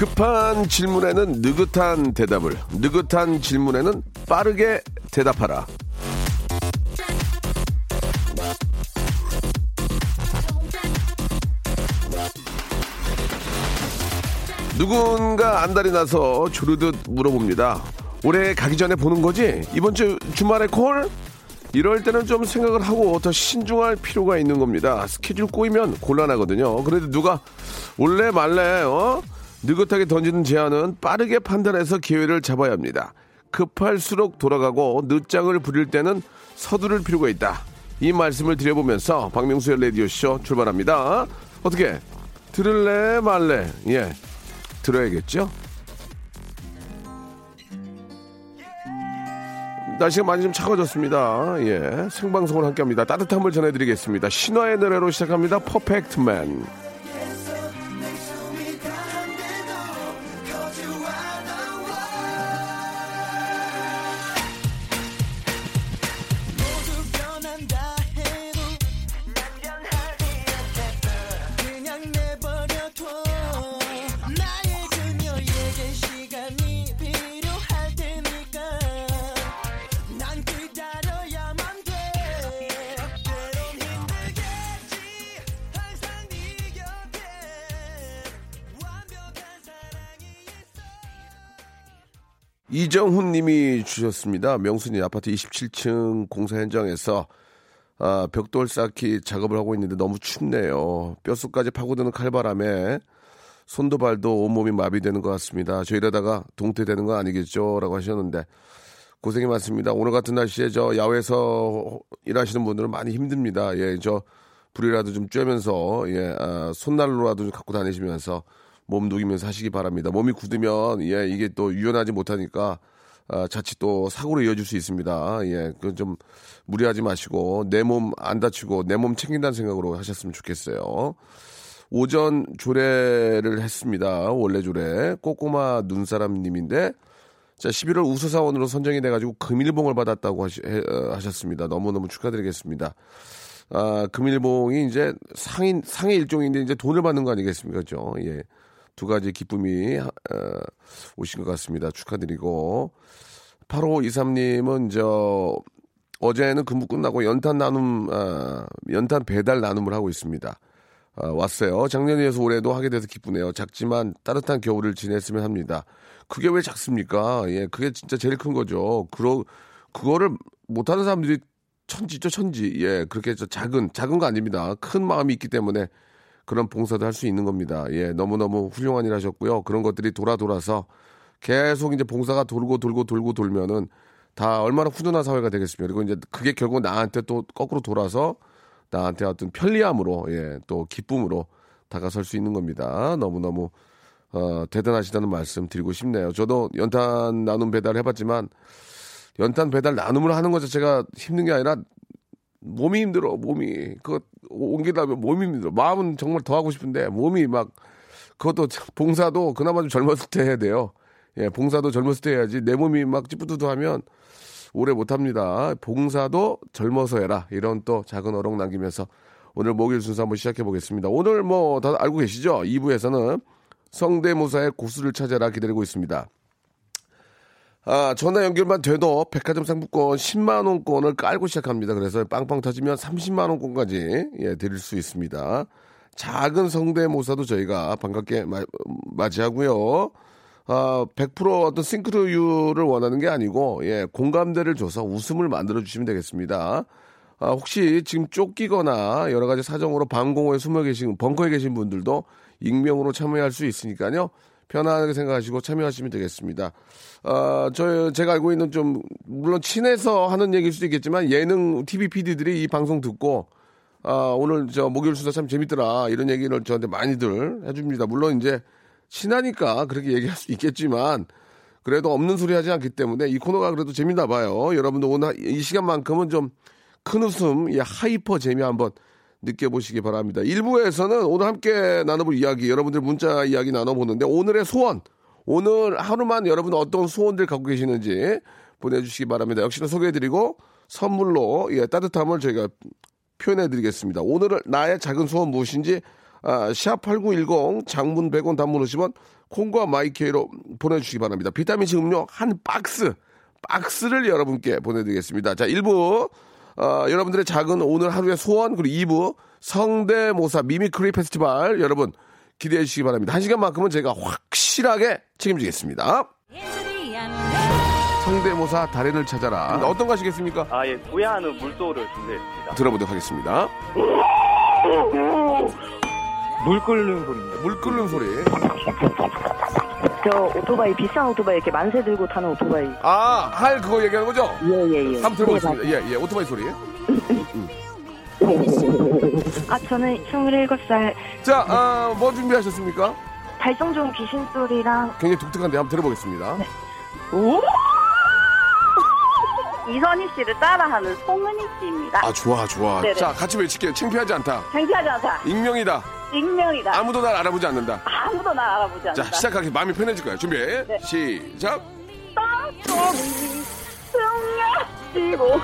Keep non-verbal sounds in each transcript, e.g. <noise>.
급한 질문에는 느긋한 대답을 느긋한 질문에는 빠르게 대답하라 누군가 안달이 나서 조르듯 물어봅니다. 올해 가기 전에 보는 거지? 이번 주 주말에 콜? 이럴 때는 좀 생각을 하고 더 신중할 필요가 있는 겁니다. 스케줄 꼬이면 곤란하거든요. 그래도 누가 올래 말래, 어? 느긋하게 던지는 제안은 빠르게 판단해서 기회를 잡아야 합니다. 급할수록 돌아가고 늦장을 부릴 때는 서두를 필요가 있다. 이 말씀을 드려보면서 박명수의 라디오쇼 출발합니다. 어떻게? 들을래 말래? 예. 들어야겠죠? 날씨가 많이 좀 차가워졌습니다. 예. 생방송을 함께 합니다. 따뜻함을 전해드리겠습니다. 신화의 노래로 시작합니다. 퍼펙트맨. 이정훈 님이 주셨습니다. 명순이 아파트 27층 공사 현장에서 아, 벽돌 쌓기 작업을 하고 있는데 너무 춥네요. 뼛속까지 파고드는 칼바람에 손도 발도 온몸이 마비되는 것 같습니다. 저 이러다가 동태되는 거 아니겠죠? 라고 하셨는데 고생이 많습니다. 오늘 같은 날씨에 저 야외에서 일하시는 분들은 많이 힘듭니다. 예, 저 불이라도 좀 쬐면서 예, 아, 손난로라도 좀 갖고 다니시면서 몸 녹이면서 하시기 바랍니다. 몸이 굳으면 예, 이게 또 유연하지 못하니까 아, 자칫 또 사고로 이어질 수 있습니다. 예, 그 좀 무리하지 마시고 내 몸 안 다치고 내 몸 챙긴다는 생각으로 하셨으면 좋겠어요. 오전 조례를 했습니다. 원래 조례 꼬꼬마 눈사람님인데 자 11월 우수사원으로 선정이 돼가지고 금일봉을 받았다고 하시, 해, 어, 하셨습니다. 너무너무 축하드리겠습니다. 아, 금일봉이 이제 상인, 상의 일종인데 이제 돈을 받는 거 아니겠습니까? 그죠? 예. 두 가지 기쁨이, 어, 오신 것 같습니다. 축하드리고. 8523님은 저, 어제는 근무 끝나고 연탄 나눔, 아, 연탄 배달 나눔을 하고 있습니다. 아, 왔어요. 작년에 이어서 올해도 하게 돼서 기쁘네요. 작지만 따뜻한 겨울을 지냈으면 합니다. 그게 왜 작습니까? 예, 그게 진짜 제일 큰 거죠. 그러, 그거를 못하는 사람들이 천지죠, 천지. 예, 그렇게 저 작은, 작은 거 아닙니다. 큰 마음이 있기 때문에 그런 봉사도 할 수 있는 겁니다. 예, 너무너무 훌륭한 일 하셨고요. 그런 것들이 돌아 돌아서 계속 이제 봉사가 돌고 돌고 돌고 돌면은 다 얼마나 훈훈한 사회가 되겠습니까? 그리고 이제 그게 결국 나한테 또 거꾸로 돌아서 나한테 어떤 편리함으로, 예, 또 기쁨으로 다가설 수 있는 겁니다. 너무너무, 어, 대단하시다는 말씀 드리고 싶네요. 저도 연탄 나눔 배달 해봤지만 연탄 배달 나눔을 하는 것 자체가 힘든 게 아니라 몸이 힘들어 몸이. 그거 옮기다 보면 몸이 힘들어. 마음은 정말 더 하고 싶은데 몸이 막 그것도 봉사도 그나마 좀 젊었을 때 해야 돼요. 예 봉사도 젊었을 때 해야지. 내 몸이 막 찌뿌두두하면 오래 못합니다. 봉사도 젊어서 해라. 이런 또 작은 어록 남기면서 오늘 목요일 순서 한번 시작해 보겠습니다. 오늘 뭐 다들 알고 계시죠? 2부에서는 성대모사의 고수를 찾아라 기다리고 있습니다 아, 전화 연결만 돼도 백화점 상품권 10만 원권을 깔고 시작합니다. 그래서 빵빵 터지면 30만 원권까지 예, 드릴 수 있습니다. 작은 성대모사도 저희가 반갑게 마, 맞이하고요. 아, 100% 어떤 싱크로율을 원하는 게 아니고 예, 공감대를 줘서 웃음을 만들어 주시면 되겠습니다. 아, 혹시 지금 쫓기거나 여러 가지 사정으로 방공호에 숨어 계신 벙커에 계신 분들도 익명으로 참여할 수 있으니까요. 편안하게 생각하시고 참여하시면 되겠습니다. 아, 저 제가 알고 있는 좀 물론 친해서 하는 얘기일 수도 있겠지만 예능 TV PD들이 이 방송 듣고 아, 오늘 저 목요일 수다 참 재밌더라 이런 얘기를 저한테 많이들 해줍니다. 물론 이제 친하니까 그렇게 얘기할 수 있겠지만 그래도 없는 소리 하지 않기 때문에 이 코너가 그래도 재밌나 봐요. 여러분도 오늘 이 시간만큼은 좀 큰 웃음, 이 hyper 재미 한번 느껴보시기 바랍니다. 1부에서는 오늘 함께 나눠볼 이야기, 여러분들 문자 이야기 나눠보는데 오늘의 소원, 오늘 하루만 여러분 어떤 소원들 갖고 계시는지 보내주시기 바랍니다. 역시나 소개해드리고 선물로 예, 따뜻함을 저희가 표현해드리겠습니다. 오늘은 나의 작은 소원 무엇인지 아, 샵8910 장문 100원 단문 50원 콩과 My K로 보내주시기 바랍니다. 비타민C 음료 한 박스 박스를 여러분께 보내드리겠습니다. 자 1부 어, 여러분들의 작은 오늘 하루의 소원 그리고 2부 성대모사 mimicry 페스티벌 여러분 기대해 주시기 바랍니다. 한 시간만큼은 제가 확실하게 책임지겠습니다. 성대모사 달인을 찾아라. 어떤 거 하시겠습니까? 아, 예, 부야하는 물소를 준비했습니다. 들어보도록 하겠습니다. 물 끓는 소리입니다. 물 끓는 소리. 저 오토바이 비싼 오토바이 이렇게 만세 들고 타는 오토바이. 아, 할 그거 얘기하는 거죠? 예 예 예. 한번 들어보겠습니다. 예, 예, 오토바이 소리. 아 저는 27살 자, 아, 뭐 준비하셨습니까? 발성 좋은 귀신 소리랑 굉장히 독특한데 한번 들어보겠습니다. 이선희 씨를 따라하는 송은희 씨입니다. 아, 좋아, 좋아. 네네. 자, 같이 외칠게요. 창피하지 않다. 창피하지 않다. 익명이다. 익명이다. 아무도 날 알아보지 않는다. 아무도 날 알아보지 않는다. 자, 시작하기 마음이 편해질 거예요. 준비. 네. 시작. 승려지고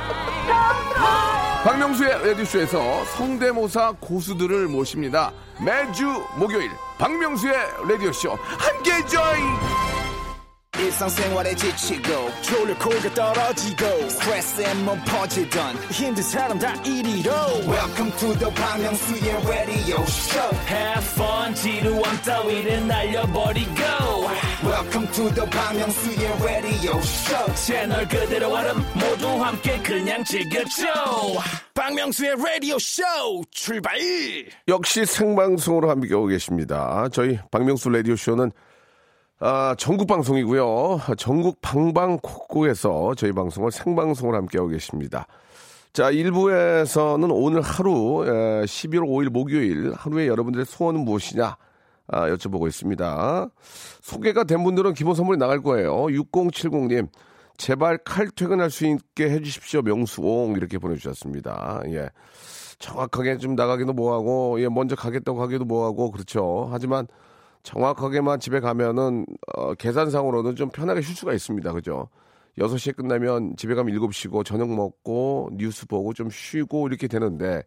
박명수의 라디오쇼에서 성대모사 고수들을 모십니다. 매주 목요일 박명수의 라디오쇼 함께 join. 일상생활에 지치고, 졸려 코가 떨어지고, 스트레스에 몸 퍼지던, 힘든 사람 다 이리로. welcome to the Bang Myung-soo's radio show. Have fun 지루함 따위를 날려버리고. Welcome to the Bang Myung-soo's radio show. 채널 그대로 얼음 모두 함께 그냥 즐겨줘. 박명수의 라디오 쇼 출발! 역시 생방송으로 함께하고 계십니다. 저희 박명수 라디오 쇼는 아, 전국 방송이고요. 전국 방방곡곡에서 저희 방송을 생방송으로 함께하고 계십니다. 자, 1부에서는 오늘 하루, 에, 11월 5일 목요일 하루에 여러분들의 소원은 무엇이냐? 아, 여쭤보고 있습니다. 소개가 된 분들은 기본 선물이 나갈 거예요. 6070님, 제발 칼 퇴근할 수 있게 해주십시오. 명수옹. 이렇게 보내주셨습니다. 예. 정확하게 좀 나가기도 뭐하고, 예, 먼저 가겠다고 하기도 뭐하고, 그렇죠. 하지만 정확하게만 집에 가면은, 어, 계산상으로는 좀 편하게 쉴 수가 있습니다. 그죠? 6시에 끝나면 집에 가면 7시고, 저녁 먹고, 뉴스 보고 좀 쉬고, 이렇게 되는데,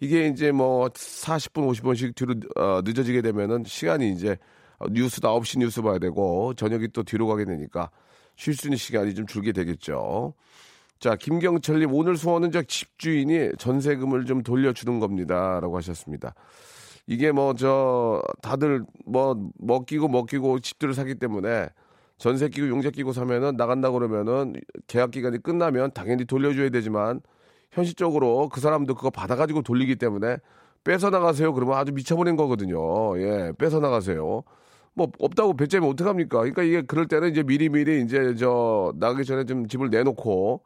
이게 이제 뭐 40분, 50분씩 뒤로 어, 늦어지게 되면은 시간이 이제 어, 뉴스도 9시 뉴스 봐야 되고, 저녁이 또 뒤로 가게 되니까 쉴 수 있는 시간이 좀 줄게 되겠죠. 자, 김경철님, 오늘 소원은 저 집주인이 전세금을 좀 돌려주는 겁니다. 라고 하셨습니다. 이게 뭐, 저, 다들 뭐, 먹기고 먹기고 집들을 사기 때문에 전세 끼고 용자 끼고 사면은 나간다 그러면은 계약 기간이 끝나면 당연히 돌려줘야 되지만 현실적으로 그 사람도 그거 받아가지고 돌리기 때문에 뺏어 나가세요. 그러면 아주 미쳐버린 거거든요. 예, 뺏어 나가세요. 뭐 없다고 배째면 어떡합니까? 그러니까 이게 그럴 때는 이제 미리미리 이제 저 나가기 전에 좀 집을 내놓고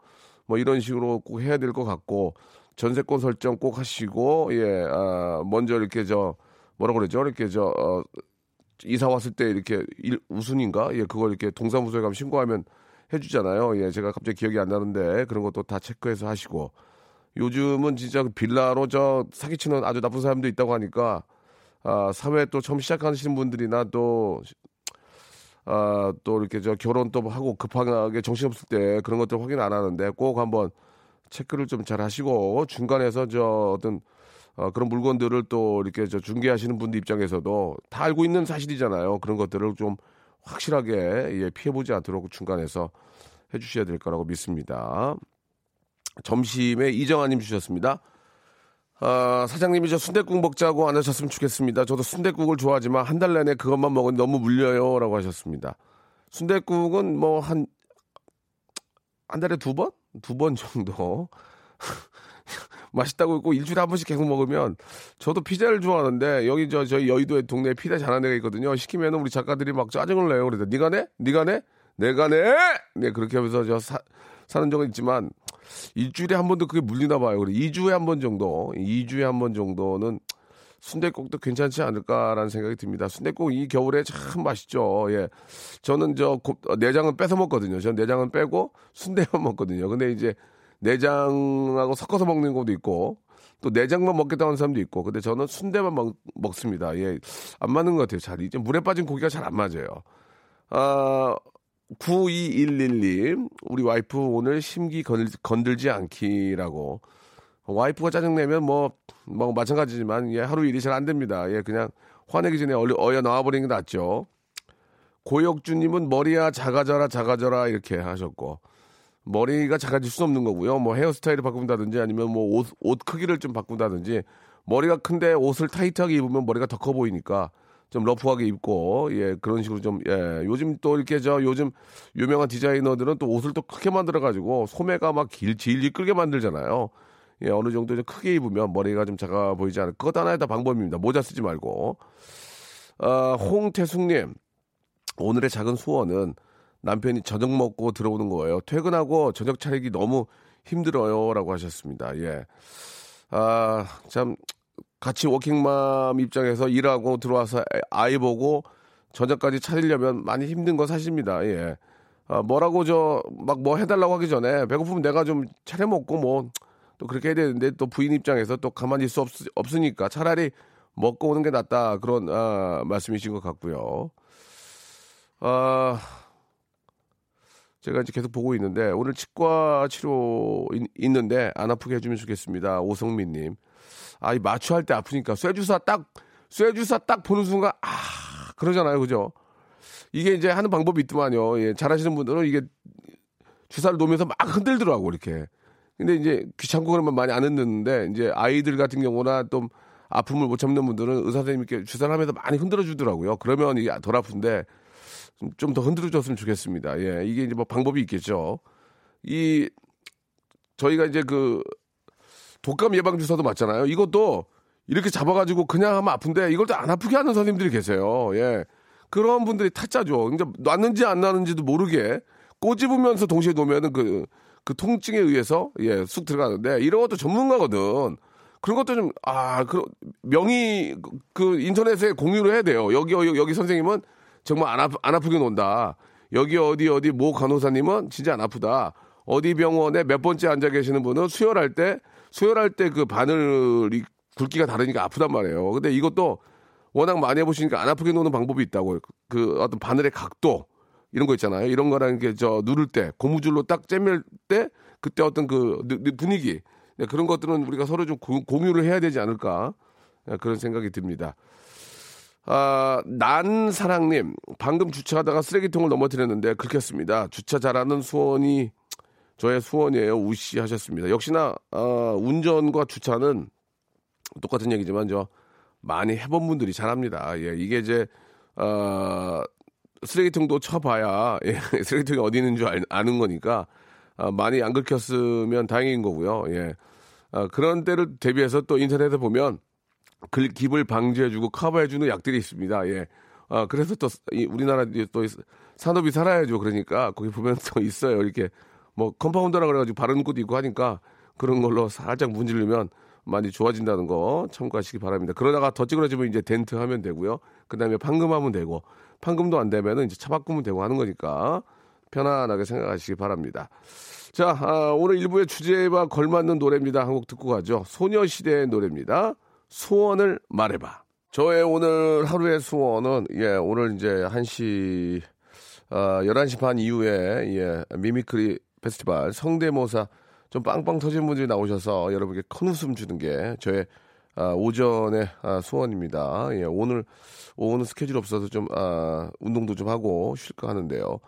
뭐 이런 식으로 꼭 해야 될 것 같고 전세권 설정 꼭 하시고 예, 아, 먼저 이렇게 저 뭐라 그러죠? 이렇게 저 어, 이사 왔을 때 이렇게 일, 우순인가? 예, 그걸 이렇게 동사무소에 가면 신고하면 해주잖아요. 예, 제가 갑자기 기억이 안 나는데 그런 것도 다 체크해서 하시고 요즘은 진짜 그 빌라로 저 사기치는 아주 나쁜 사람도 있다고 하니까 아, 사회 또 처음 시작하시는 분들이나 또 아, 또 이렇게 저 결혼 또 하고 급하게 정신없을 때 그런 것들 확인 안 하는데 꼭 한번 체크를 좀 잘 하시고 중간에서 저 어떤 어, 그런 물건들을 또 이렇게 저 중개하시는 분들 입장에서도 다 알고 있는 사실이잖아요. 그런 것들을 좀 확실하게 예, 피해보지 않도록 중간에서 해주셔야 될 거라고 믿습니다. 점심에 이정아님 주셨습니다. 아, 사장님이 저 순대국 먹자고 안 하셨으면 좋겠습니다. 저도 순대국을 좋아하지만 한 달 내내 그것만 먹으니 너무 물려요라고 하셨습니다. 순대국은 뭐 한 한 달에 두 번? 두 번 정도. <laughs> 맛있다고 있고 일주일에 한 번씩 계속 먹으면 저도 피자를 좋아하는데 여기 저 저희 여의도에 동네에 피자 잘하는 데가 있거든요. 시키면 우리 작가들이 막 짜증을 내요. 그래서 네가 내? 네가 내? 내가 내? 네 그렇게 하면서 저 사, 사는 적은 있지만 일주일에 한 번도 그게 물리나 봐요. 그래 2주에 한 번 정도, 2주에 한 번 정도는 순대국도 괜찮지 않을까라는 생각이 듭니다. 순대국 이 겨울에 참 맛있죠. 예. 저는 저 고- 어, 내장은 뺏어 먹거든요. 저는 내장은 빼고 순대만 <laughs> 먹거든요. 근데 이제 내장하고 섞어서 먹는 것도 있고 또 내장만 먹겠다고 하는 사람도 있고 근데 저는 순대만 먹, 먹습니다. 예. 안 맞는 것 같아요. 잘 이제 물에 빠진 고기가 잘 안 맞아요. 아 9211님 우리 와이프 오늘 심기 건들, 건들지 않기라고 와이프가 짜증내면 뭐, 뭐 마찬가지지만 예, 하루 일이 잘 안 됩니다. 예, 그냥 화내기 전에 얼른 어여 나와버리는 게 낫죠. 고혁주님은 머리야 작아져라 작아져라 이렇게 하셨고 머리가 작아질 수 없는 거고요. 뭐 헤어스타일을 바꾼다든지 아니면 뭐 옷 옷 크기를 좀 바꾼다든지 머리가 큰데 옷을 타이트하게 입으면 머리가 더 커 보이니까 좀 러프하게 입고 예 그런 식으로 좀 예 요즘 또 이렇게 저 요즘 유명한 디자이너들은 또 옷을 또 크게 만들어 가지고 소매가 막 길 질질 끌게 만들잖아요. 예 어느 정도 좀 크게 입으면 머리가 좀 작아 보이지 않을 그것 하나의 다 방법입니다. 모자 쓰지 말고 아 홍태숙님 오늘의 작은 소원은 남편이 저녁 먹고 들어오는 거예요. 퇴근하고 저녁 차리기 너무 힘들어요 라고 하셨습니다. 예. 아, 참 같이 워킹맘 입장에서 일하고 들어와서 애- 아이 보고 저녁까지 차리려면 많이 힘든 거 사실입니다. 예. 아, 뭐라고 저 막 뭐 해달라고 하기 전에 배고프면 내가 좀 차려 먹고 뭐 또 그렇게 해야 되는데 또 부인 입장에서 또 가만히 있을 수 없, 없으니까 차라리 먹고 오는 게 낫다 그런 아, 말씀이신 것 같고요. 아 제가 이제 계속 보고 있는데 오늘 치과 치료 있, 있는데 안 아프게 해주면 좋겠습니다. 오성민님. 아 이 마취할 때 아프니까 쇠주사 딱 쇠주사 딱 보는 순간 아 그러잖아요, 그죠? 이게 이제 하는 방법이 있더만요. 예, 잘하시는 분들은 이게 주사를 놓으면서 막 흔들더라고 이렇게. 근데 이제 귀찮고 그러면 많이 안 흔드는데 이제 아이들 같은 경우나 또 아픔을 못 참는 분들은 의사 선생님께 주사를 하면서 많이 흔들어 주더라고요. 그러면 이게 덜 아픈데 좀 더 흔들어 줬으면 좋겠습니다. 예, 이게 이제 뭐 방법이 있겠죠. 이 저희가 이제 그 독감 예방 주사도 맞잖아요. 이것도 이렇게 잡아가지고 그냥 하면 아픈데 이걸 또 안 아프게 하는 선생님들이 계세요. 예, 그런 분들이 타짜죠. 이제 놨는지 안 놨는지도 모르게 꼬집으면서 동시에 놓으면은 그, 그 통증에 의해서 예, 쑥 들어가는데 이런 것도 전문가거든. 그런 것도 좀, 아, 그, 명의, 그- 그 인터넷에 공유를 해야 돼요. 여기, 여기, 여기 선생님은 정말 안, 아프, 안 아프게 논다. 여기 어디, 어디, 모 간호사님은 진짜 안 아프다. 어디 병원에 몇 번째 앉아 계시는 분은 수혈할 때, 수혈할 때 그 바늘이 굵기가 다르니까 아프단 말이에요. 근데 이것도 워낙 많이 해보시니까 안 아프게 노는 방법이 있다고. 그 어떤 바늘의 각도, 이런 거 있잖아요. 이런 거라는 게 저 누를 때 고무줄로 딱 잼멜 때 그때 어떤 그 분위기 네, 그런 것들은 우리가 서로 좀 고- 공유를 해야 되지 않을까 네, 그런 생각이 듭니다. 아, 난사랑님 방금 주차하다가 쓰레기통을 넘어뜨렸는데 긁혔습니다. 주차 잘하는 수원이 저의 수원이에요. 우시 하셨습니다. 역시나 아, 운전과 주차는 똑같은 얘기지만 저 많이 해본 분들이 잘합니다. 예, 이게 이제 어, 쓰레기통도 쳐봐야 <laughs> 예, 쓰레기통이 어디 있는 줄 알- 아는 거니까 아, 많이 안 긁혔으면 다행인 거고요. 예. 아, 그런 때를 대비해서 또 인터넷에 보면 긁힙을 방지해주고 커버해주는 약들이 있습니다. 예. 아, 그래서 또 이 우리나라 또 산업이 살아야죠. 그러니까 거기 보면 또 <laughs> 있어요. 이렇게 뭐 컴파운더라 그래가지고 바르는 것도 있고 하니까 그런 걸로 살짝 문지르면 많이 좋아진다는 거 참고하시기 바랍니다. 그러다가 더 찌그러지면 이제 덴트 하면 되고요. 그 다음에 판금하면 되고 판금도 안 되면은 이제 차 바꾸면 되고 하는 거니까 편안하게 생각하시기 바랍니다. 자, 아, 오늘 일부의 주제와 걸맞는 노래입니다. 한 곡 듣고 가죠. 소녀시대의 노래입니다. 소원을 말해봐. 저의 오늘 하루의 소원은, 예, 오늘 이제 1시, 아, 11시 반 이후에, 예, mimicry 페스티벌 성대모사 좀 빵빵 터진 분들이 나오셔서 여러분께 큰 웃음 주는 게 저의 아, 오전의 아, 소원입니다. 예, 오늘 오늘 스케줄 없어서 좀 아, 운동도 좀 하고 쉴까 하는데요.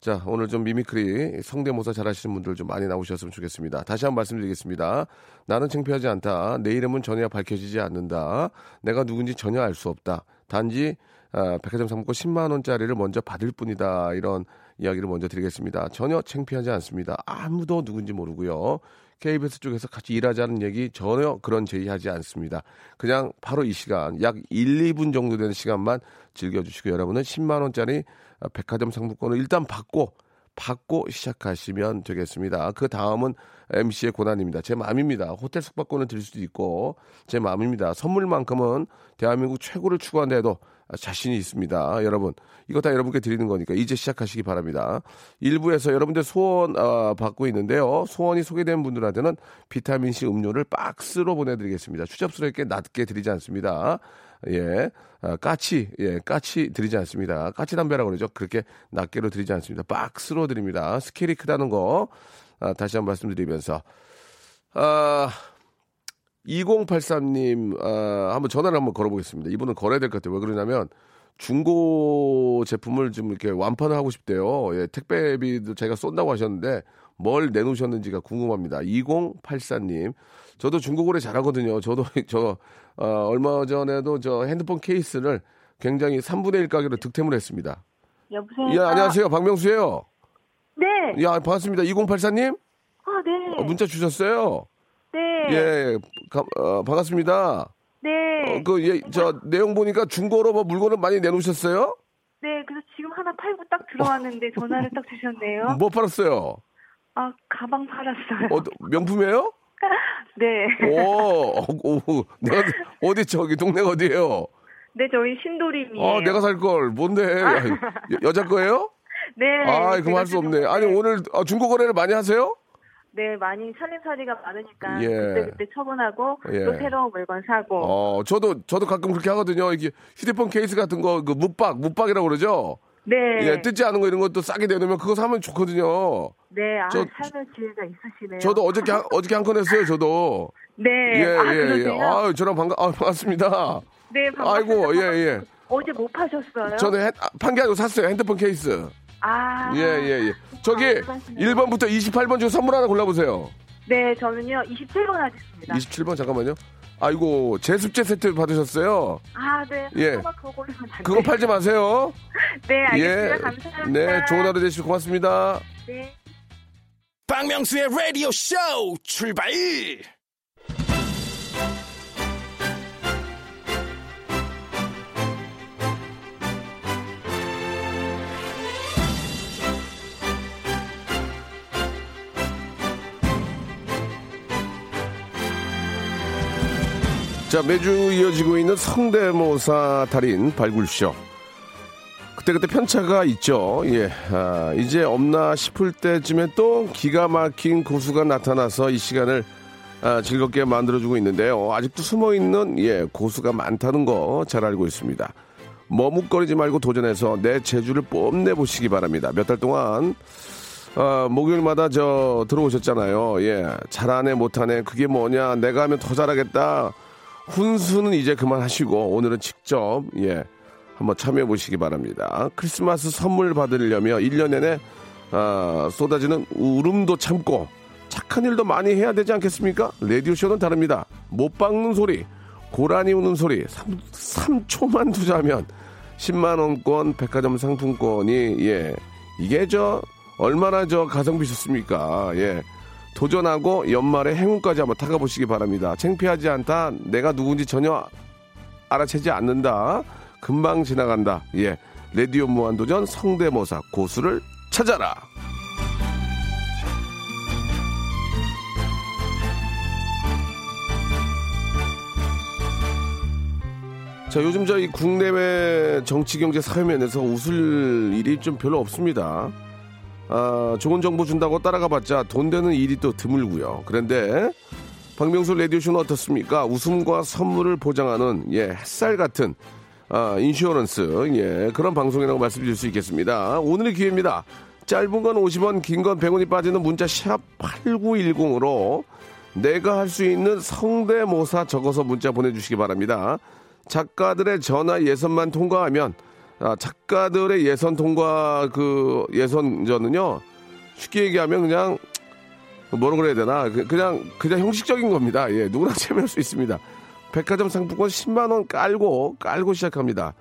자, 오늘 좀 mimicry 성대모사 잘하시는 분들 좀 많이 나오셨으면 좋겠습니다. 다시 한번 말씀드리겠습니다. 나는 창피하지 않다. 내 이름은 전혀 밝혀지지 않는다. 내가 누군지 전혀 알 수 없다. 단지 아, 백화점 상품권 10만 원짜리를 먼저 받을 뿐이다. 이런 이야기를 먼저 드리겠습니다. 전혀 창피하지 않습니다. 아무도 누군지 모르고요. KBS 쪽에서 같이 일하자는 얘기 전혀 그런 제의하지 않습니다. 그냥 바로 이 시간 약 1, 2분 정도 되는 시간만 즐겨주시고 여러분은 10만 원짜리 백화점 상품권을 일단 받고 받고 시작하시면 되겠습니다. 그 다음은 MC의 고난입니다. 제 마음입니다. 호텔 숙박권을 드릴 수도 있고 제 마음입니다. 선물만큼은 대한민국 최고를 추구한데도 자신이 있습니다. 여러분 이거 다 여러분께 드리는 거니까 이제 시작하시기 바랍니다. 일부에서 여러분들 소원 어, 받고 있는데요. 소원이 소개된 분들한테는 비타민C 음료를 박스로 보내드리겠습니다. 추접스럽게 낮게 드리지 않습니다. 예, 아, 까치, 예, 까치 드리지 않습니다. 까치 담배라고 그러죠. 그렇게 낱개로 드리지 않습니다. 박스로 드립니다. 스케일이 크다는 거, 아, 다시 한번 말씀드리면서, 아, 2083님, 아, 한번 전화를 한번 걸어보겠습니다. 이분은 걸어야 될 것 같아요. 왜 그러냐면, 중고 제품을 좀 이렇게 완판을 하고 싶대요. 예, 택배비도 제가 쏜다고 하셨는데, 뭘 내놓으셨는지가 궁금합니다. 2084님. 저도 중고거래 잘하거든요. 저도 <laughs> 저 어, 얼마 전에도 저 핸드폰 케이스를 굉장히 3분의 1 가격으로 득템을 했습니다. 여보세요. 예, 안녕하세요. 박명수예요. 네. 야, 반갑습니다. 2084님? 아, 네. 어, 문자 주셨어요. 네. 예, 가- 어, 반갑습니다. 네. 어, 그, 예, 저, 내용 보니까 중고로 뭐 물건을 많이 내놓으셨어요? 네. 그래서 지금 하나 팔고 딱 들어왔는데 전화를 딱 주셨네요. 뭐 팔았어요? 아, 가방 팔았어요. 어, 명품이에요? <laughs> 네. 오, 오, 오, 내가, 어디, 저기, 동네가 어디예요 네, 저희 신도림이에요. 어, 내가 살 걸. 뭔데? 야, 여, 자 거예요? <laughs> 네. 아, 제가 할수 없네. 아니, 네. 오늘 아, 중고 거래를 많이 하세요? 네, 많이 살림살이가 많으니까 예. 그때 그때 처분하고 예. 또 새로운 물건 사고. 어, 저도, 저도 가끔 그렇게 하거든요. 이게 휴대폰 케이스 같은 거, 그 묵박, 묵박이라고 그러죠? 네. 예, 뜯지 않은 거 이런 것도 싸게 내놓으면 그거 사면 좋거든요. 네, 아, 저- 삶의 지혜가 있으시네요. 저도 어저께, 한- 어저께 한 건 했어요, 저도. 네. 예, 아, 예, 예. 그러세요? 아유, 저랑 반가, 아, 반갑습니다. 네, 반갑습니다. 아이고, 예, 예. 어제 못 파셨어요? 저는 핸- 아, 판게 아니고 샀어요, 핸드폰 케이스. 아. 예, 예, 예. 저기, 알겠습니다. 1번부터 28번 중에 선물 하나 골라보세요. 네, 저는요 27번 하겠습니다. 27번, 잠깐만요. 아이고, 제습제 세트 받으셨어요. 아, 네. 예. 그거 고르면 안 그거? 팔지 마세요. <laughs> 네, 알겠습니다. 예. 감사합니다. 네, 좋은 하루 되시고 고맙습니다. 네. 박명수의 라디오 쇼 출발 자, 매주 이어지고 있는 성대모사 달인 발굴쇼. 그때그때 편차가 있죠. 예. 아, 이제 없나 싶을 때쯤에 또 기가 막힌 고수가 나타나서 이 시간을 아, 즐겁게 만들어주고 있는데요. 아직도 숨어 있는 예, 고수가 많다는 거 잘 알고 있습니다. 머뭇거리지 말고 도전해서 내 재주를 뽐내 보시기 바랍니다. 몇 달 동안 아, 목요일마다 저 들어오셨잖아요. 예. 잘하네 못하네 그게 뭐냐 내가 하면 더 잘하겠다. 훈수는 이제 그만하시고 오늘은 직접 예 한번 참여해 보시기 바랍니다. 크리스마스 선물 받으려면 1년 내내 아, 쏟아지는 울음도 참고 착한 일도 많이 해야 되지 않겠습니까? 라디오쇼는 다릅니다. 못 박는 소리, 고라니 우는 소리 3, 초만 투자하면 10만원권 백화점 상품권이 예 이게 저 얼마나 저 가성비 좋습니까? 예. 도전하고 연말에 행운까지 한번 타가 보시기 바랍니다. 창피하지 않다. 내가 누군지 전혀 알아채지 않는다. 금방 지나간다. 예. 레디오 무한도전 성대모사 고수를 찾아라. 자, 요즘 저희 국내외 정치, 경제, 사회면에서 웃을 일이 좀 별로 없습니다. 아, 좋은 정보 준다고 따라가 봤자 돈 되는 일이 또 드물고요. 그런데 박명수 라디오쇼는 어떻습니까? 웃음과 선물을 보장하는 예, 햇살 같은 아, 인슈어런스 예, 그런 방송이라고 말씀드릴 수 있겠습니다. 오늘의 기회입니다. 짧은 건 50원, 긴 건 100원이 빠지는 문자 샵 8910으로 내가 할 수 있는 성대모사 적어서 문자 보내주시기 바랍니다. 작가들의 전화 예선만 통과하면 아, 작가들의 예선 통과 그 예선전은요 쉽게 얘기하면 그냥 뭐라 그래야 되나 그- 그냥 그냥 형식적인 겁니다. 예, 누구나 <laughs> 참여할 수 있습니다. 백화점 상품권 10만 원 깔고 깔고 시작합니다.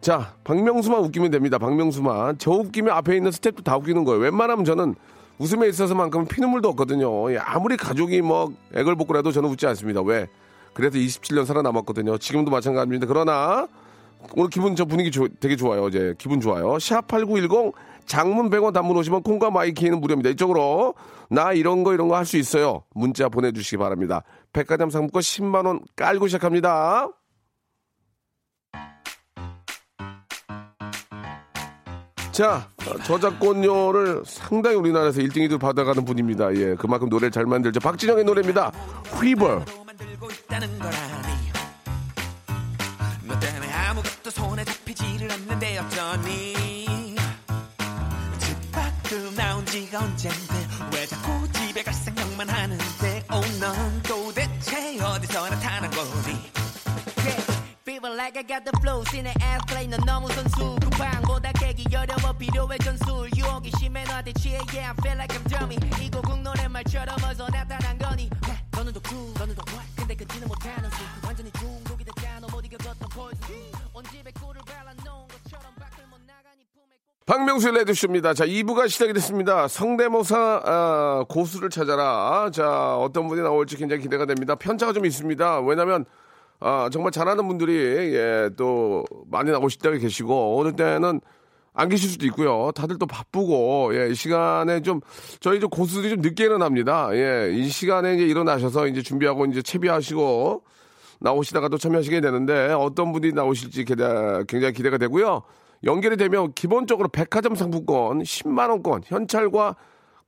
자, 박명수만 웃기면 됩니다. 박명수만 저 웃기면 앞에 있는 스태프도 다 웃기는 거예요. 웬만하면 저는 웃음에 있어서만큼은 피눈물도 없거든요. 예, 아무리 가족이 뭐 애걸 복고라도 저는 웃지 않습니다. 왜? 그래서 27년 살아남았거든요. 지금도 마찬가지입니다. 그러나 오늘 기분 저 분위기 좋- 되게 좋아요. 어제 기분 좋아요. 샵 8910 장문 100원 단문 50원 콩과 My K는 무료입니다. 이쪽으로 나 이런 거 이런 거 할 수 있어요. 문자 보내주시기 바랍니다. 백화점 상품권 10만 원 깔고 시작합니다. 자, 어, 저작권료를 상당히 우리나라에서 1등, 2등 받아가는 분입니다. 예, 그만큼 노래를 잘 만들죠. 박진영의 노래입니다. Fever. 않는데 어쩌니 집 밖으로 나온 지가 언젠데 왜 자꾸 집에 갈 생각만 하는데? 오넌 도대체 어디서 나타난 거니? Fever like I got the flow. 신의 ass play 넌 너무 선수 쿠팡보다 깨기 어려워. 필요해 전술. 유혹이 심해 너한테 취해. Yeah I feel like I'm dummy 이 곡국 노랫말처럼 어서 나타난 거니? 네, 너는 독주 너는 독 근데 끊지는 못하는 수 완전히 중독이 됐잖아. 못 이겨줬던 poison. 온 집에 꿀을 발라 박명수의 레드쇼입니다. 자, 2부가 시작이 됐습니다. 성대모사 아, 고수를 찾아라. 자, 어떤 분이 나올지 굉장히 기대가 됩니다. 편차가 좀 있습니다. 왜냐면, 아, 정말 잘하는 분들이, 예, 또, 많이 나오실 때가 계시고, 어느 때는 안 계실 수도 있고요. 다들 또 바쁘고, 예, 이 시간에 좀, 저희 좀 고수들이 좀 늦게 일어납니다. 예, 이 시간에 이제 일어나셔서 이제 준비하고 이제 채비하시고, 나오시다가 또 참여하시게 되는데 어떤 분이 나오실지 기대, 굉장히 기대가 되고요. 연결이 되면 기본적으로 백화점 상품권 10만 원권 현찰과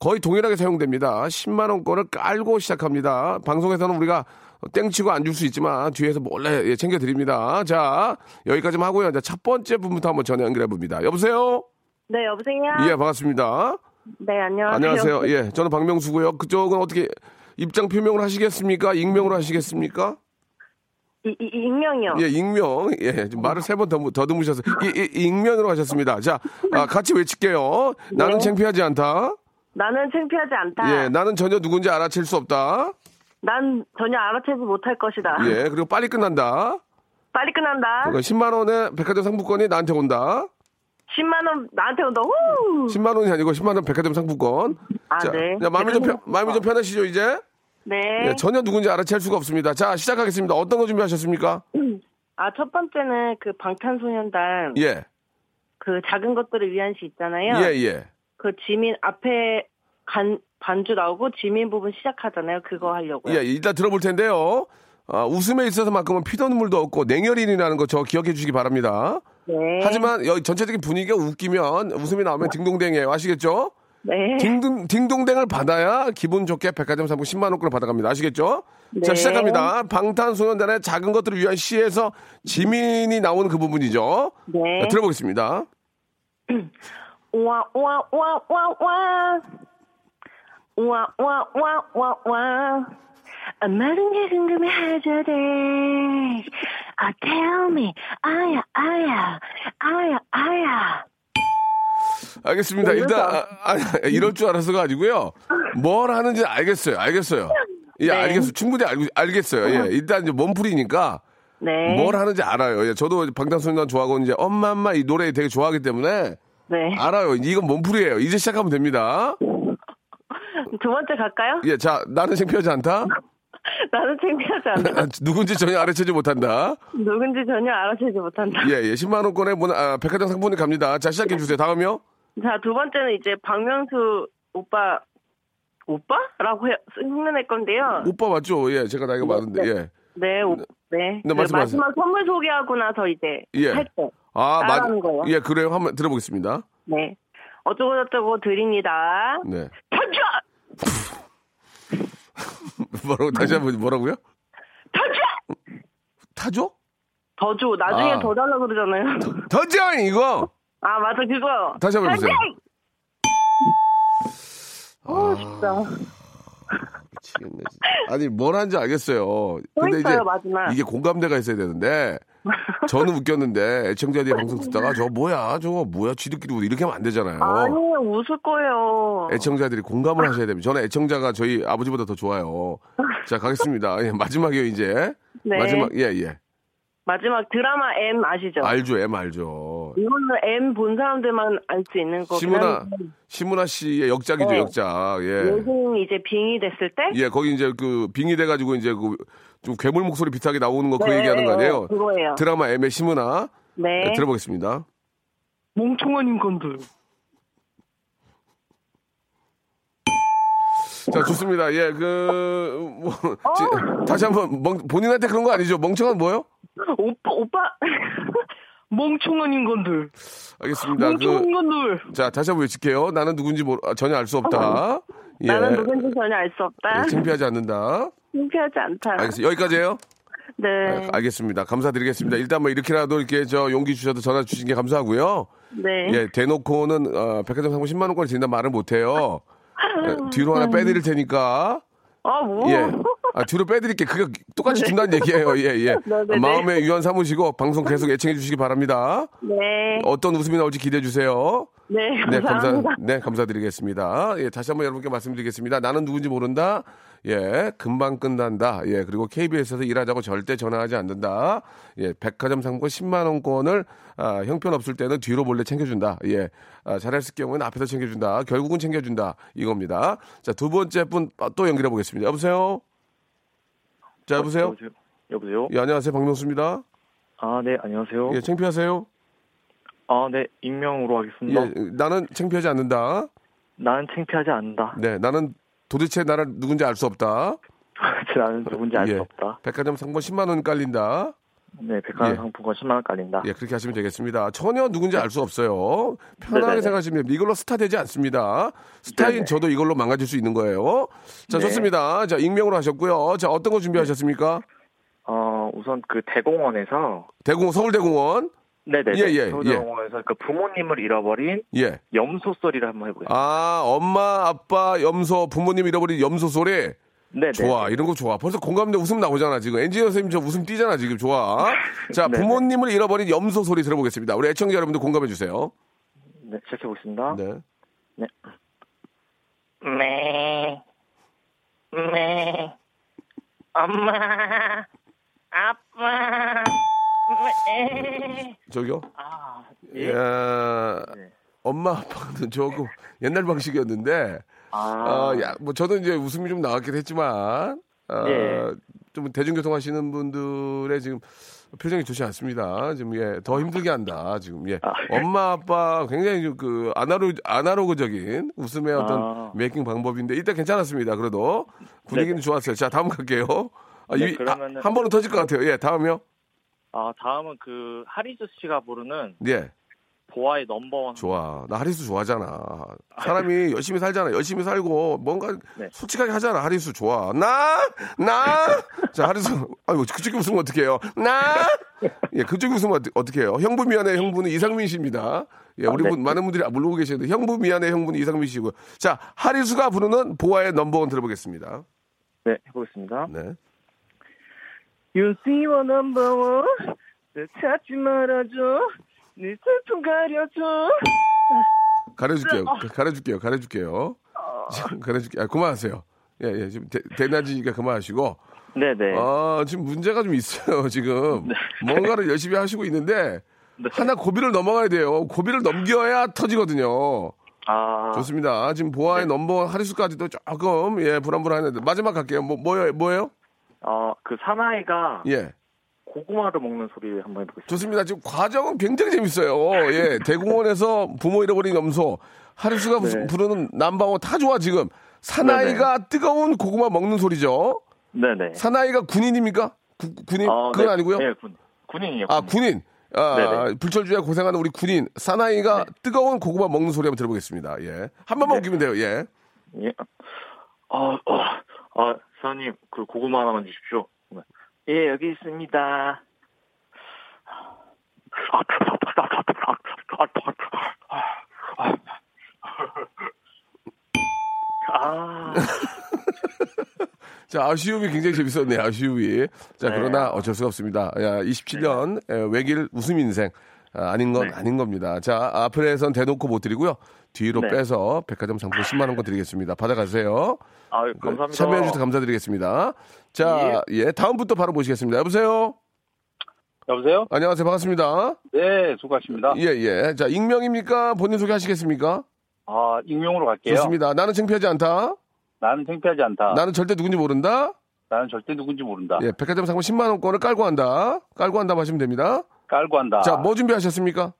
거의 동일하게 사용됩니다. 10만 원권을 깔고 시작합니다. 방송에서는 우리가 땡치고 안 줄 수 있지만 뒤에서 몰래 예, 챙겨 드립니다. 자 여기까지만 하고요. 이제 첫 번째 분부터 한번 전화 연결해 봅니다. 여보세요. 네, 여보세요? 예 반갑습니다. 네, 안녕하세요. 안녕하세요. 예 저는 박명수고요. 그쪽은 어떻게 입장 표명을 하시겠습니까? 익명으로 하시겠습니까? 이, 이, 익명이요. 예, 익명. 예, 좀 말을 세 번 더듬으셔서 이, 이, 익명으로 하셨습니다. 자, 아, 같이 외칠게요. 나는 창피하지 않다. 나는 창피하지 않다. 예, 나는 전혀 누군지 알아챌 수 없다. 난 전혀 알아채지 못할 것이다. 예, 그리고 빨리 끝난다. 빨리 끝난다. 그러니까 10만 원의 백화점 상품권이 나한테 온다. 10만 원 나한테 온다. 후! 10만 원이 아니고 10만 원 백화점 상품권. 아, 자, 네. 자, 마음이 좀 편, 마음이 좀 편하시죠, 이제? 네. 예, 전혀 누군지 알아챌 수가 없습니다. 자, 시작하겠습니다. 어떤 거 준비하셨습니까? <clears throat> 아, 첫 번째는 그 방탄소년단 예, 그 작은 것들을 위한 시 있잖아요. 예, 예. 그 지민 앞에 간, 반주 나오고 지민 부분 시작하잖아요. 그거 하려고요. 예, 일단 들어볼 텐데요. 아, 웃음에 있어서만큼은 피눈물도 없고 냉혈인이라는 거 저 기억해 주시기 바랍니다. 네. 하지만 여기 전체적인 분위기가 웃기면 웃음이 나오면 딩동댕이에요. 아시겠죠? 네. 딩동, 딩동댕을 받아야 기분 좋게 백화점 상품 10만 원권을 받아갑니다. 아시겠죠? 자, 네. 시작합니다. 방탄소년단의 작은 것들을 위한 시에서 지민이 나오는 그 부분이죠. 네. 자, 들어보겠습니다. 와, 와, 와, 와, 와. 와, 와, 와, 와, 와. 아, 말은 게 궁금해 하자대. 아, tell me. 아야, 아야. 아야, 아야. 알겠습니다. 일단 아, 아, 이럴 줄 알아서가 아니고요. 뭘 하는지 알겠어요. 알겠어요. 예, 네. 알겠어요. 충분히 알, 알겠어요. 예, <laughs> 일단 이제 몸풀이니까 네. 뭘 하는지 알아요. 예, 저도 방탄소년단 좋아하고 이제 엄마 엄마 이 노래 되게 좋아하기 때문에 네. 알아요. 이건 몸풀이에요. 이제 시작하면 됩니다. <laughs> 두 번째 갈까요? 예, 자 나는 창피하지 않다. <laughs> 나는 창피하지 않다. 누군지 전혀 알아채지 못한다. 누군지 전혀 알아채지 못한다. 예, 예, 10만 원권의 문, 아, 백화점 상품이 갑니다. 자 시작해 주세요. 다음이요. 자, 두 번째는 이제 박명수 오빠, 오빠라고 해- 흉내낼 건데요. 오빠 맞죠? 예, 제가 나이가 많은데 예. 네, 오, 네. 네, 말씀하세요. 마지막 선물 소개하고 나서 이제 예. 할 때. 아, 맞, 거예요. 예, 그래요. 한번 들어보겠습니다. 네. 어쩌고 저쩌고 드립니다. 네. 터져! <laughs> 뭐라고 다시 한번 뭐라고요? 터져! 타죠? 더 줘. 나중에 아. 더 달라고 그러잖아요. 더장 이거. 아, 맞아, 그거. 다시 한번 해보세요. 어, 진짜. 미치겠네. 진짜. 아니 뭘 하는지 알겠어요. 또 근데 이제 있어요, 마지막. 이게 공감대가 있어야 되는데 <laughs> 저는 웃겼는데 애청자들이 방송 듣다가 저 뭐야 저거 뭐야 쥐들끼리 웃- 이렇게 하면 안 되잖아요. 아니에요, 웃을 거예요. 애청자들이 공감을 하셔야 됩니다. 저는 애청자가 저희 아버지보다 더 좋아요. 자 가겠습니다. 예, 마지막이에요 이제. 네. 마지막 예 예. 마지막 드라마 M 아시죠? 알죠 M 알죠. 이거는 M 본 사람들만 알 수 있는 거긴 시문아 한데 시문아 씨의 역작이죠 네. 역작. 예. 요즘 이제 빙이 됐을 때 예, 거기 이제 그 빙이 돼가지고 이제 그 좀 괴물 목소리 비슷하게 나오는 거그 네, 얘기하는 거 아니에요? 네, 그거예요. 드라마 M의 시문아. 네. 네, 들어보겠습니다. 몽청한 인간들. 자, 좋습니다. 예, 그, 뭐, 지- 다시 한 번, 멍, 본인한테 그런 거 아니죠? 멍청한 뭐요? 오빠, 오빠. <laughs> 멍청한 인간들. 알겠습니다. 멍청한 그, 인간들. 자, 다시 한번 외칠게요. 나는 누군지 모르, 아, 전혀 알 수 없다. 예. 나는 누군지 전혀 알 수 없다. 예, 창피하지 않는다. 창피하지 않다. 알겠습니다. 여기까지예요 네. 네, 알겠습니다. 감사드리겠습니다. 일단 뭐 이렇게라도 이렇게 저 용기 주셔서 전화 주신 게 감사하고요. 네. 예, 대놓고는 어, 백화점 상품 10만 원권을 드린다 말을 못 해요. 예, 뒤로 하나 빼드릴 테니까. 아, 뭐. 예. 아, 뒤로 빼드릴게. 그게 똑같이 준다는 얘기예요. 예, 예. <laughs> 네네네. 마음에 유한 삼으시고 방송 계속 애청해 주시기 바랍니다. 네. 어떤 웃음이 나올지 기대해 주세요. 네. 네, 감사합니다. 감사, 네, 감사드리겠습니다. 예, 다시 한번 여러분께 말씀드리겠습니다. 나는 누군지 모른다. 예, 금방 끝난다. 예, 그리고 KBS에서 일하자고 절대 전화하지 않는다. 예, 백화점 상품 10만원권을, 아, 형편 없을 때는 뒤로 몰래 챙겨준다. 예, 아, 잘했을 경우에는 앞에서 챙겨준다. 결국은 챙겨준다. 이겁니다. 자, 두 번째 분 또 연결해 보겠습니다. 여보세요? 자, 여보세요? 여보세요? 여보세요? 예, 안녕하세요. 박명수입니다. 아, 네, 안녕하세요. 예, 창피하세요? 아, 네, 익명으로 하겠습니다. 예, 나는 창피하지 않는다. 나는 창피하지 않는다. 네, 나는 도대체 나를 누군지 알 수 없다. <laughs> 나는 누군지 알수 예. 없다. 백화점 상품 10만 원 깔린다. 네, 백화점 예. 상품권 10만 원 깔린다. 예, 그렇게 하시면 되겠습니다. 전혀 누군지 알 수 없어요. 편하게. 생각하시면. 이걸로 스타 되지 않습니다. 스타인 네네. 저도 이걸로 망가질 수 있는 거예요. 자, 네. 좋습니다. 자, 익명으로 하셨고요. 자, 어떤 거 준비하셨습니까? 어, 우선 그 대공원에서 대공 서울대공원. 네네. 예, 예, 서울대공원에서 그 부모님을 잃어버린 예. 염소 소리를 한번 해보겠습니다. 아, 엄마, 아빠, 염소, 부모님 잃어버린 염소 소리. 네네. 좋아. 이런 거 좋아. 벌써 공감대 웃음 나오잖아, 지금. 엔지니어 선생님 저 웃음 띄잖아, 지금. 좋아. 자, 네네. 부모님을 잃어버린 염소 소리 들어보겠습니다. 우리 애청자 여러분들 공감해 주세요. 네, 시작해보겠습니다. 네. 네. 네. 엄마. 아빠. 네. 저기요. 아, 예. 예. 네. 엄마 아빠는 조금 옛날 방식이었는데 아, 아, 야, 뭐 저도 이제 웃음이 좀 나왔긴 했지만 아, 예. 좀 대중교통 하시는 분들의 지금 표정이 좋지 않습니다. 지금 예, 더 힘들게 한다. 지금 예. 아. 엄마 아빠 굉장히 그 아나로 아나로그적인 웃음의 어떤 아. 메이킹 방법인데 일단 괜찮았습니다. 그래도 분위기는 네네. 좋았어요. 자, 다음 갈게요. 아, 네, 이- 그러면은- 아, 한 번은 터질 것 같아요. 예, 다음이요. 아, 다음은 그 하리스 씨가 부르는 예. 보아의 넘버원. 좋아. 나 하리수 좋아하잖아. 사람이 <laughs> 열심히 살잖아. 열심히 살고 뭔가 네. 솔직하게 하잖아. 하리수 좋아. 나, 나. 자, 하리수. 아이고, 그쪽이 웃으면 어떡해요. 나. 예, 그쪽이 웃으면 어떡- 어떡해요. 형부 미안해 형부는 이상민 씨입니다. 예, 우리 아, 네. 분, 많은 분들이 모르고 계시는데 형부 미안해 형부는 이상민 씨고. 자, 하리수가 부르는 보아의 넘버원 들어보겠습니다. 네, 해보겠습니다. 네. You see what number one. 내 찾지 말아줘. 네 슬픔 가려줘. 가려줄게요. 가려줄게요. 가려줄게요. 지금 가려줄게요. 아, 그만하세요. 예, 예. 지금 대, 대낮이니까 그만하시고. 네네. 아, 지금 문제가 좀 있어요, 지금. 뭔가를 열심히 하시고 있는데, 네. 하나 고비를 넘어가야 돼요. 고비를 넘겨야 터지거든요. 아, 좋습니다. 지금 보아의 넘버원 하리수까지도 조금, 예, 불안불안했는데. 마지막 갈게요. 뭐, 뭐예요? 뭐예요? 어, 그 사나이가 예. 고구마를 먹는 소리 한번 해보겠습니다. 좋습니다. 지금 과정은 굉장히 재밌어요. 예. 대공원에서 부모 잃어버린 염소, 하리수가 부- 네. 부르는 남방어 다 좋아, 지금. 사나이가 뜨거운 고구마 먹는 소리죠. 네네. 사나이가 군인입니까? 구- 군인? 어, 그건 네, 아니고요. 네, 군, 군인이요. 아, 군인. 아, 네네. 불철주야 고생하는 우리 군인. 사나이가 뜨거운 고구마 먹는 소리 한번 들어보겠습니다. 예. 한 번만 웃기면 돼요. 예. 예. 어, 어, 어, 사장님, 그 고구마 하나만 주십시오. 예, 여기 있습니다. 아, <laughs> 자, 아쉬움이 굉장히 재밌었네요. 아쉬움이. 자, 네. 그러나 어쩔 수가 없습니다. 야, 27년 에, 외길 웃음 인생. 아, 아닌 건 네. 아닌 겁니다. 자, 앞에선 대놓고 못 드리고요. 뒤로 네. 빼서 백화점 상품 10만 원권 드리겠습니다. 받아가세요. 아유, 감사합니다. 참여해 주셔서 감사드리겠습니다. 자, 예. 다음 부터 바로 모시겠습니다. 여보세요? 여보세요? 안녕하세요. 반갑습니다. 네, 수고하십니다. 예, 예. 자, 익명입니까? 본인 소개 하시겠습니까? 아, 익명으로 갈게요. 좋습니다. 나는 창피하지 않다. 나는 창피하지 않다. 나는 절대 누군지 모른다. 나는 절대 누군지 모른다. 예, 백화점 상품 10만 원권을 깔고 한다. 깔고 한다 하시면 됩니다. 깔고 한다. 자, 뭐 준비하셨습니까?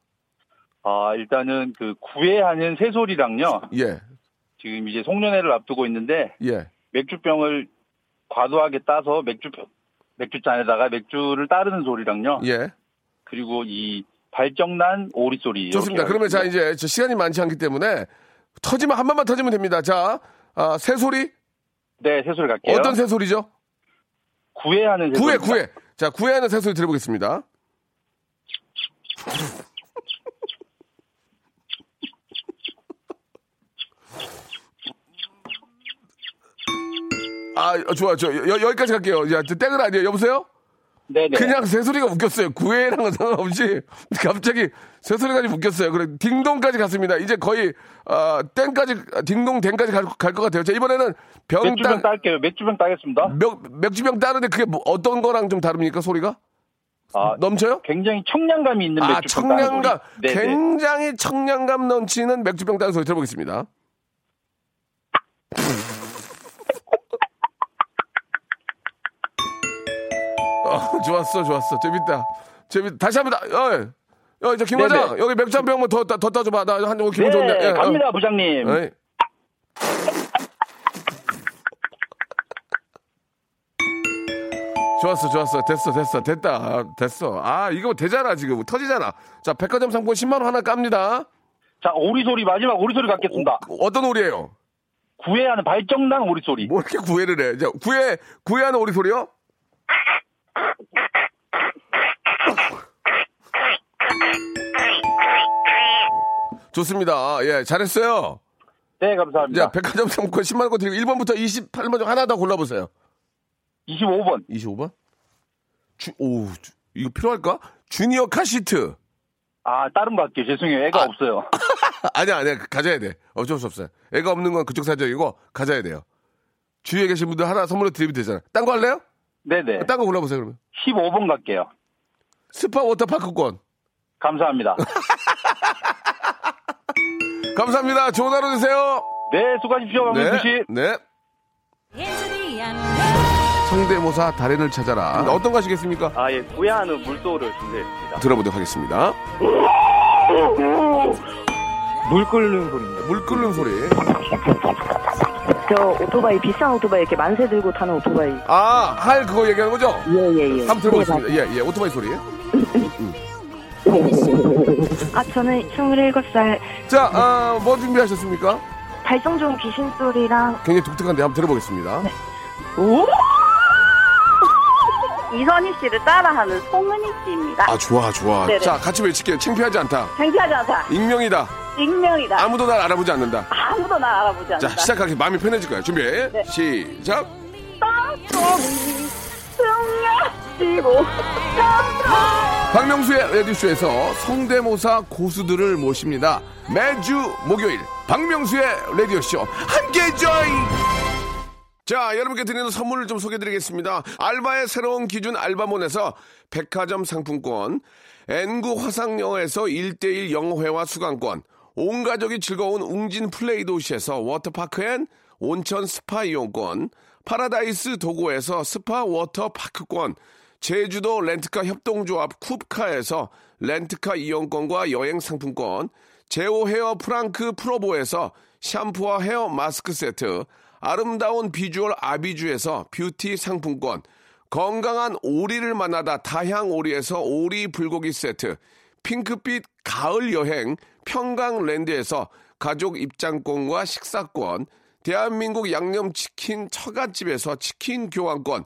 아, 일단은 그 구애하는 새소리랑요. 예, 지금 이제 송년회를 앞두고 있는데 예. 맥주병을 과도하게 따서 맥주 맥주잔에다가 맥주를 따르는 소리랑요. 예. 그리고 이 발정난 오리 소리. 좋습니다. 이렇게 그러면 자, 하겠습니다. 이제 저 시간이 많지 않기 때문에 터지면 한 번만 터지면 됩니다. 자, 아, 새 소리? 네, 새 소리 갈게요. 어떤 새 소리죠? 구애하는 구애, 새소리. 구애. 자, 구애하는 새 소리 들어보겠습니다. 아, 어, 좋아, 저, 여, 여기까지 갈게요. 야, 저 땡은 아니에요. 여보세요? 네네. 그냥 새소리가 웃겼어요. 구애랑은 상관없이 <laughs> 갑자기 새소리가 좀 웃겼어요. 그래 딩동까지 갔습니다. 이제 거의 아, 땡까지 딩동 댕까지 갈것 같아요. 자 이번에는 맥주병 병따 딸게요. 맥주병 따겠습니다. 맥, 맥주병 따는데 그게 뭐 어떤 거랑 좀 다릅니까 소리가? 아, 넘쳐요? 굉장히 청량감이 있는 아 맥주병 따는 청량감. 굉장히 청량감 넘치는 맥주병 따는 소리 들어보겠습니다. 좋았어, 좋았어. 재밌다. 재밌다. 다시 합니다. 어, 어, 저 김 과장, 네네. 여기 맥주 한 병만 더, 더, 더 따줘봐. 나 한, 기분 네, 좋은데. 예, 어. 갑니다, 부장님. 어이. 좋았어, 좋았어. 됐어, 됐어. 됐다. 아, 됐어. 아, 이거 되잖아, 지금. 터지잖아. 자, 백화점 상품 10만원 하나 깝니다. 자, 오리 소리 마지막 오리 소리 갖겠습니다. 어 떤 오리예요 구애하는 발정난 오리 소리. 뭐 이렇게 구애를 해? 자, 구애, 구애하는 오리 소리요? 좋습니다. 예, 잘했어요. 네, 감사합니다. 자, 백화점 상품 10만원 권 드리고 1번부터 28번 중 하나 더 골라보세요. 25번. 25번? 주, 오, 주- 이거 필요할까? 주니어 카시트. 아, 다른 거 할게요. 죄송해요. 애가 아. 없어요. <laughs> 아니야, 아니야. 가져야 돼. 어쩔 수 없어요. 애가 없는 건 그쪽 사정이고, 가져야 돼요. 주위에 계신 분들 하나 선물로 드리면 되잖아요. 딴 거 할래요? 네네. 딴 거 골라보세요, 그러면. 15번 갈게요. 스파 워터파크권. 감사합니다. <laughs> 감사합니다. 좋은 하루 되세요. 네, 수고하십시오. 박명수 씨. 네. 성대모사 달인을 찾아라. 어떤 거 하시겠습니까? 아, 예, 구애하는 물소를 준비했습니다. 들어보도록 하겠습니다. 물 끓는 소리입니다. 물 끓는 소리. 저 오토바이 비싼 오토바이 이렇게 만세 들고 타는 오토바이. 아, 할 그거 얘기하는 거죠? 예예예. 한번 들어보겠습니다. 예, 예. 오토바이 소리. <laughs> 아 저는 27살 자, 아, 뭐 준비하셨습니까? 발성 좋은 귀신 소리랑 굉장히 독특한데 한번 들어보겠습니다. 이선희 씨를 따라하는 송은희 씨입니다. 아, 좋아, 좋아. 네네. 자, 같이 외칠게요. 창피하지 않다. 창피하지 않다. 익명이다. 익명이다. 아무도 날 알아보지 않는다. 아무도 날 알아보지 않는다. 자, 시작하기 마음이 편해질 거예요. 준비. 네. 시작. 땅콩이 승려지고 <laughs> 박명수의 라디오쇼에서 성대모사 고수들을 모십니다. 매주 목요일 박명수의 라디오쇼 함께 join! 자, 여러분께 드리는 선물을 좀 소개드리겠습니다. 알바의 새로운 기준 알바몬에서 백화점 상품권, N구 화상영어에서 1대1 영어회화 수강권, 온 가족이 즐거운 웅진 플레이 도시에서 워터파크 and 온천 스파 이용권, 파라다이스 도고에서 스파 워터파크권, 제주도 렌트카 협동조합 쿱카에서 렌트카 이용권과 여행 상품권, 제오 헤어 프랑크 프로보에서 샴푸와 헤어 마스크 세트, 아름다운 비주얼 아비주에서 뷰티 상품권, 건강한 오리를 만나다 다향 오리에서 오리 불고기 세트, 핑크빛 가을 여행 평강랜드에서 가족 입장권과 식사권, 대한민국 양념치킨 처갓집에서 치킨 교환권,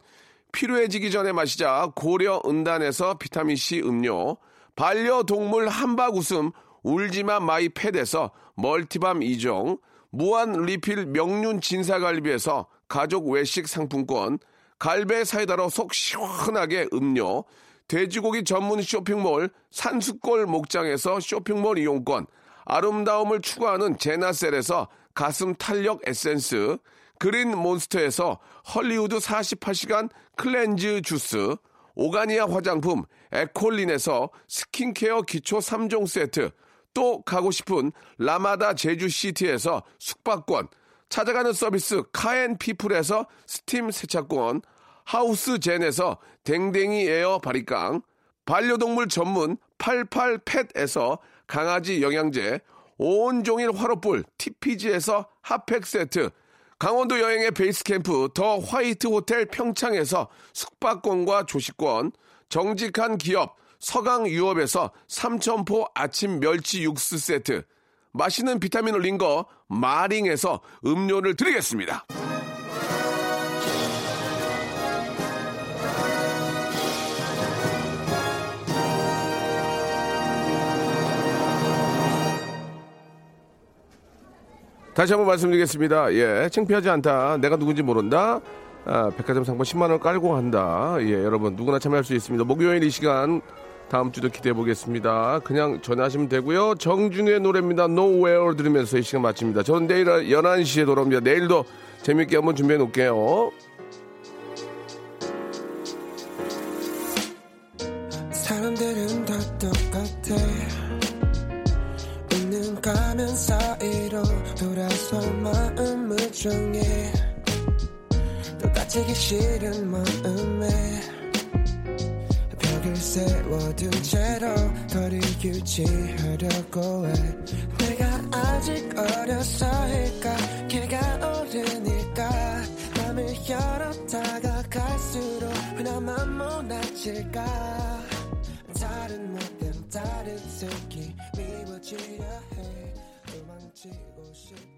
필요해지기 전에 마시자 고려 은단에서 비타민C 음료, 반려동물 함박 웃음 울지마 마이 팻에서 multi balm 2종, 무한 리필 명륜 진사갈비에서 가족 외식 상품권, 갈배 사이다로 속 시원하게 음료, 돼지고기 전문 쇼핑몰 산수골 목장에서 쇼핑몰 이용권, 아름다움을 추구하는 제나셀에서 가슴 탄력 에센스, 그린 몬스터에서 헐리우드 48시간 cleanse 주스, 오가니아 화장품 에콜린에서 스킨케어 기초 3종 세트, 또 가고 싶은 라마다 제주시티에서 숙박권, 찾아가는 서비스 카앤피플에서 스팀 세차권, 하우스 젠에서 댕댕이 에어 바리깡, 반려동물 전문 88팻에서 강아지 영양제, 온종일 화로불 TPG에서 핫팩 세트, 강원도 여행의 베이스 캠프 더 화이트 호텔 평창에서 숙박권과 조식권, 정직한 기업 서강유업에서 삼천포 아침 멸치 육수 세트, 맛있는 비타민 올린 거 마링에서 음료를 드리겠습니다. 다시 한번 말씀드리겠습니다. 예, 창피하지 않다. 내가 누군지 모른다. 아, 백화점 상품 10만원 깔고 한다. 예, 여러분, 누구나 참여할 수 있습니다. 목요일 이 시간, 다음 주도 기대해 보겠습니다. 그냥 전화하시면 되고요. 정준우의 노래입니다. Nowhere 들으면서 이 시간 마칩니다. 저는 내일 11시에 돌아옵니다. 내일도 재밌게 한번 준비해 놓을게요. 또 다치기 싫은 마음에 벽을 세워둔 채로 거리 유지하려고 해. 내가 아직 어려서일까? 걔가 어른일까? 맘을 열어 다가 갈수록 하나만 못나질까? 다른 모든 다른 새끼 미워지려 해. 도망치고 싶어. 다